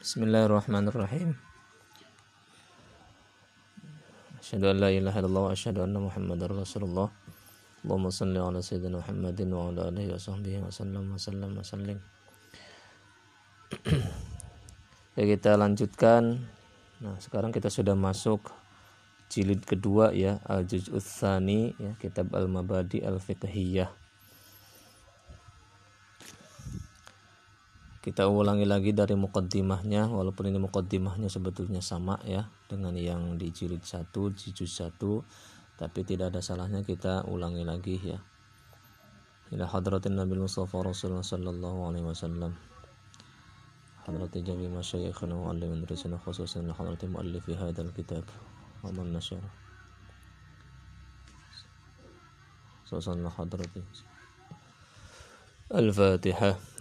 Bismillahirrahmanirrahim. Asyhadu an la ilaha illallah wa asyhadu anna Muhammadar Rasulullah. Allahumma salli ala sayyidina Muhammadin wa ala alihi wa sahbihi wa sallam wa sallam wa sallim. ya kita lanjutkan. Nah, sekarang kita sudah masuk jilid kedua ya, Al-Juz'uts Tsani ya, kitab Al-Mabadi Al-Fiqhiyah. kita ulangi lagi dari mukaddimahnya walaupun ini mukaddimahnya sebetulnya sama ya dengan yang di jilid 1 di juz 1 tapi tidak ada salahnya kita ulangi lagi ya ila hadratin nabi mustafa rasulullah sallallahu alaihi wasallam hadratin jami masyayikhana wa alimin risana khususan hadratin muallifi hadzal kitab wa man nashara sallallahu hadratin الفاتحة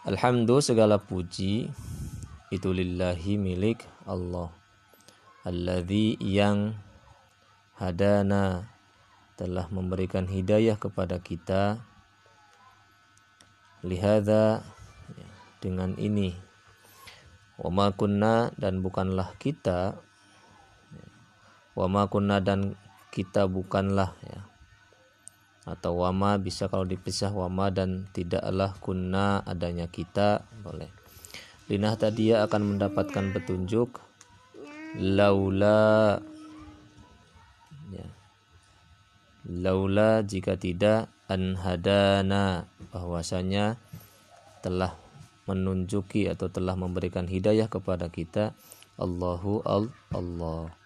Alhamdulillah segala puji itu lillahi milik Allah. Alladzi yang hadana telah memberikan hidayah kepada kita. Lihada ya, dengan ini. Wama kunna dan bukanlah kita. Wama kunna dan kita bukanlah ya atau wama bisa kalau dipisah wama dan tidaklah kunna adanya kita boleh. Linah tadi akan mendapatkan petunjuk. Laula ya. laula jika tidak anhadana bahwasanya telah menunjuki atau telah memberikan hidayah kepada kita. Allahu Allah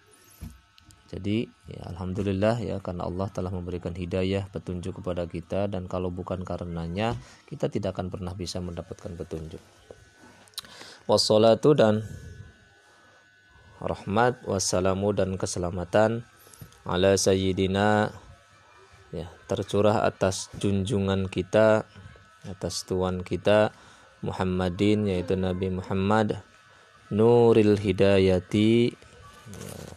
jadi ya, alhamdulillah ya karena Allah telah memberikan hidayah petunjuk kepada kita dan kalau bukan karenanya kita tidak akan pernah bisa mendapatkan petunjuk. Wassalatu dan rahmat wassalamu dan keselamatan ala sayyidina ya tercurah atas junjungan kita atas tuan kita Muhammadin yaitu Nabi Muhammad Nuril Hidayati ya,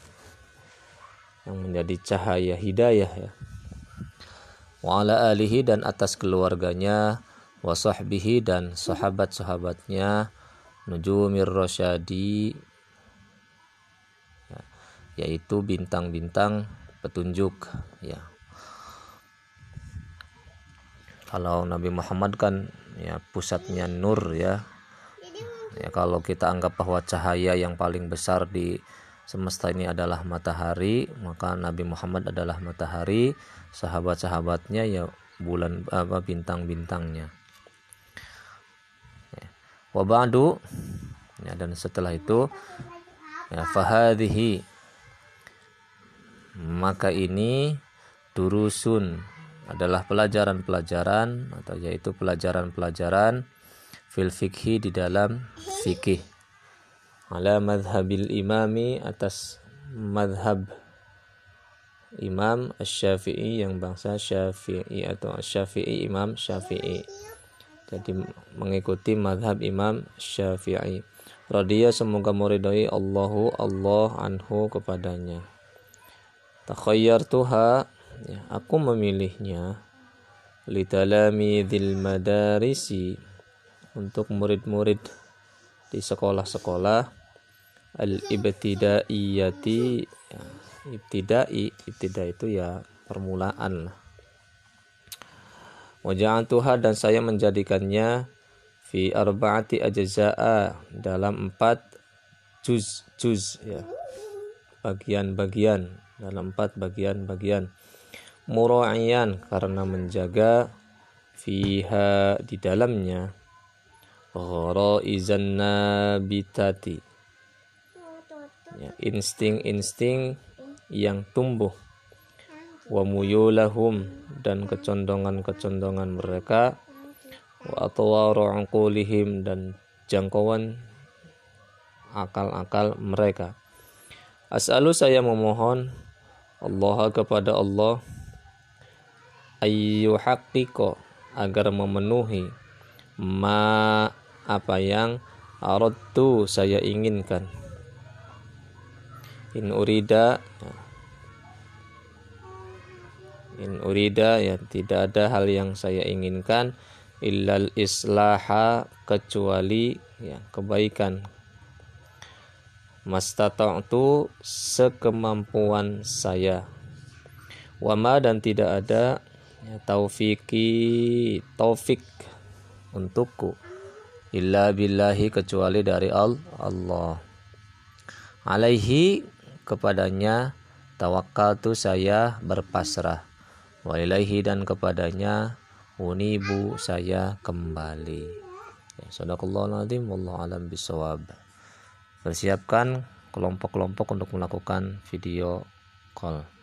yang menjadi cahaya hidayah ya. Wa ala alihi dan atas keluarganya wa sahbihi dan sahabat-sahabatnya nujumir rasyadi ya, yaitu bintang-bintang petunjuk ya. Kalau Nabi Muhammad kan ya pusatnya nur ya. Ya kalau kita anggap bahwa cahaya yang paling besar di semesta ini adalah matahari maka Nabi Muhammad adalah matahari sahabat-sahabatnya ya bulan apa bintang-bintangnya ya. wabadu ya, dan setelah itu ya fahadhihi maka ini durusun adalah pelajaran-pelajaran atau yaitu pelajaran-pelajaran fil fikhi di dalam fikih ala madhabil imami atas madhab Imam Syafi'i yang bangsa Syafi'i atau Syafi'i Imam Syafi'i. Jadi mengikuti madhab Imam Syafi'i. Radiyah semoga muridai Allahu Allah anhu kepadanya. Takhayyar tuha ya, aku memilihnya litalami dzil madarisi untuk murid-murid di sekolah-sekolah al-ibtidaiyati ya, ibtidai ibtida itu ya permulaan Tuhan dan saya menjadikannya fi arba'ati ajza'a dalam empat juz juz ya. Bagian-bagian dalam empat bagian-bagian. Mura'iyan karena menjaga fiha di dalamnya. Gharaizan nabitati insting-insting yang tumbuh. Wa muyulahum dan kecondongan-kecondongan mereka. Wa atwaru dan jangkauan akal-akal mereka. As'alu saya memohon Allah kepada Allah ayu haqqiko agar memenuhi ma apa yang aradtu saya inginkan in urida in urida ya tidak ada hal yang saya inginkan illal islaha kecuali ya kebaikan. Mastata'tu sekemampuan saya. Wama dan tidak ada ya, taufiki taufik untukku. Illa billahi kecuali dari Allah. Alaihi kepadanya tawakal tu saya berpasrah. Wa ilaihi dan kepadanya unibu saya kembali. Ya, sadaqallahu alazim wallahu alam bisawab Persiapkan kelompok-kelompok untuk melakukan video call.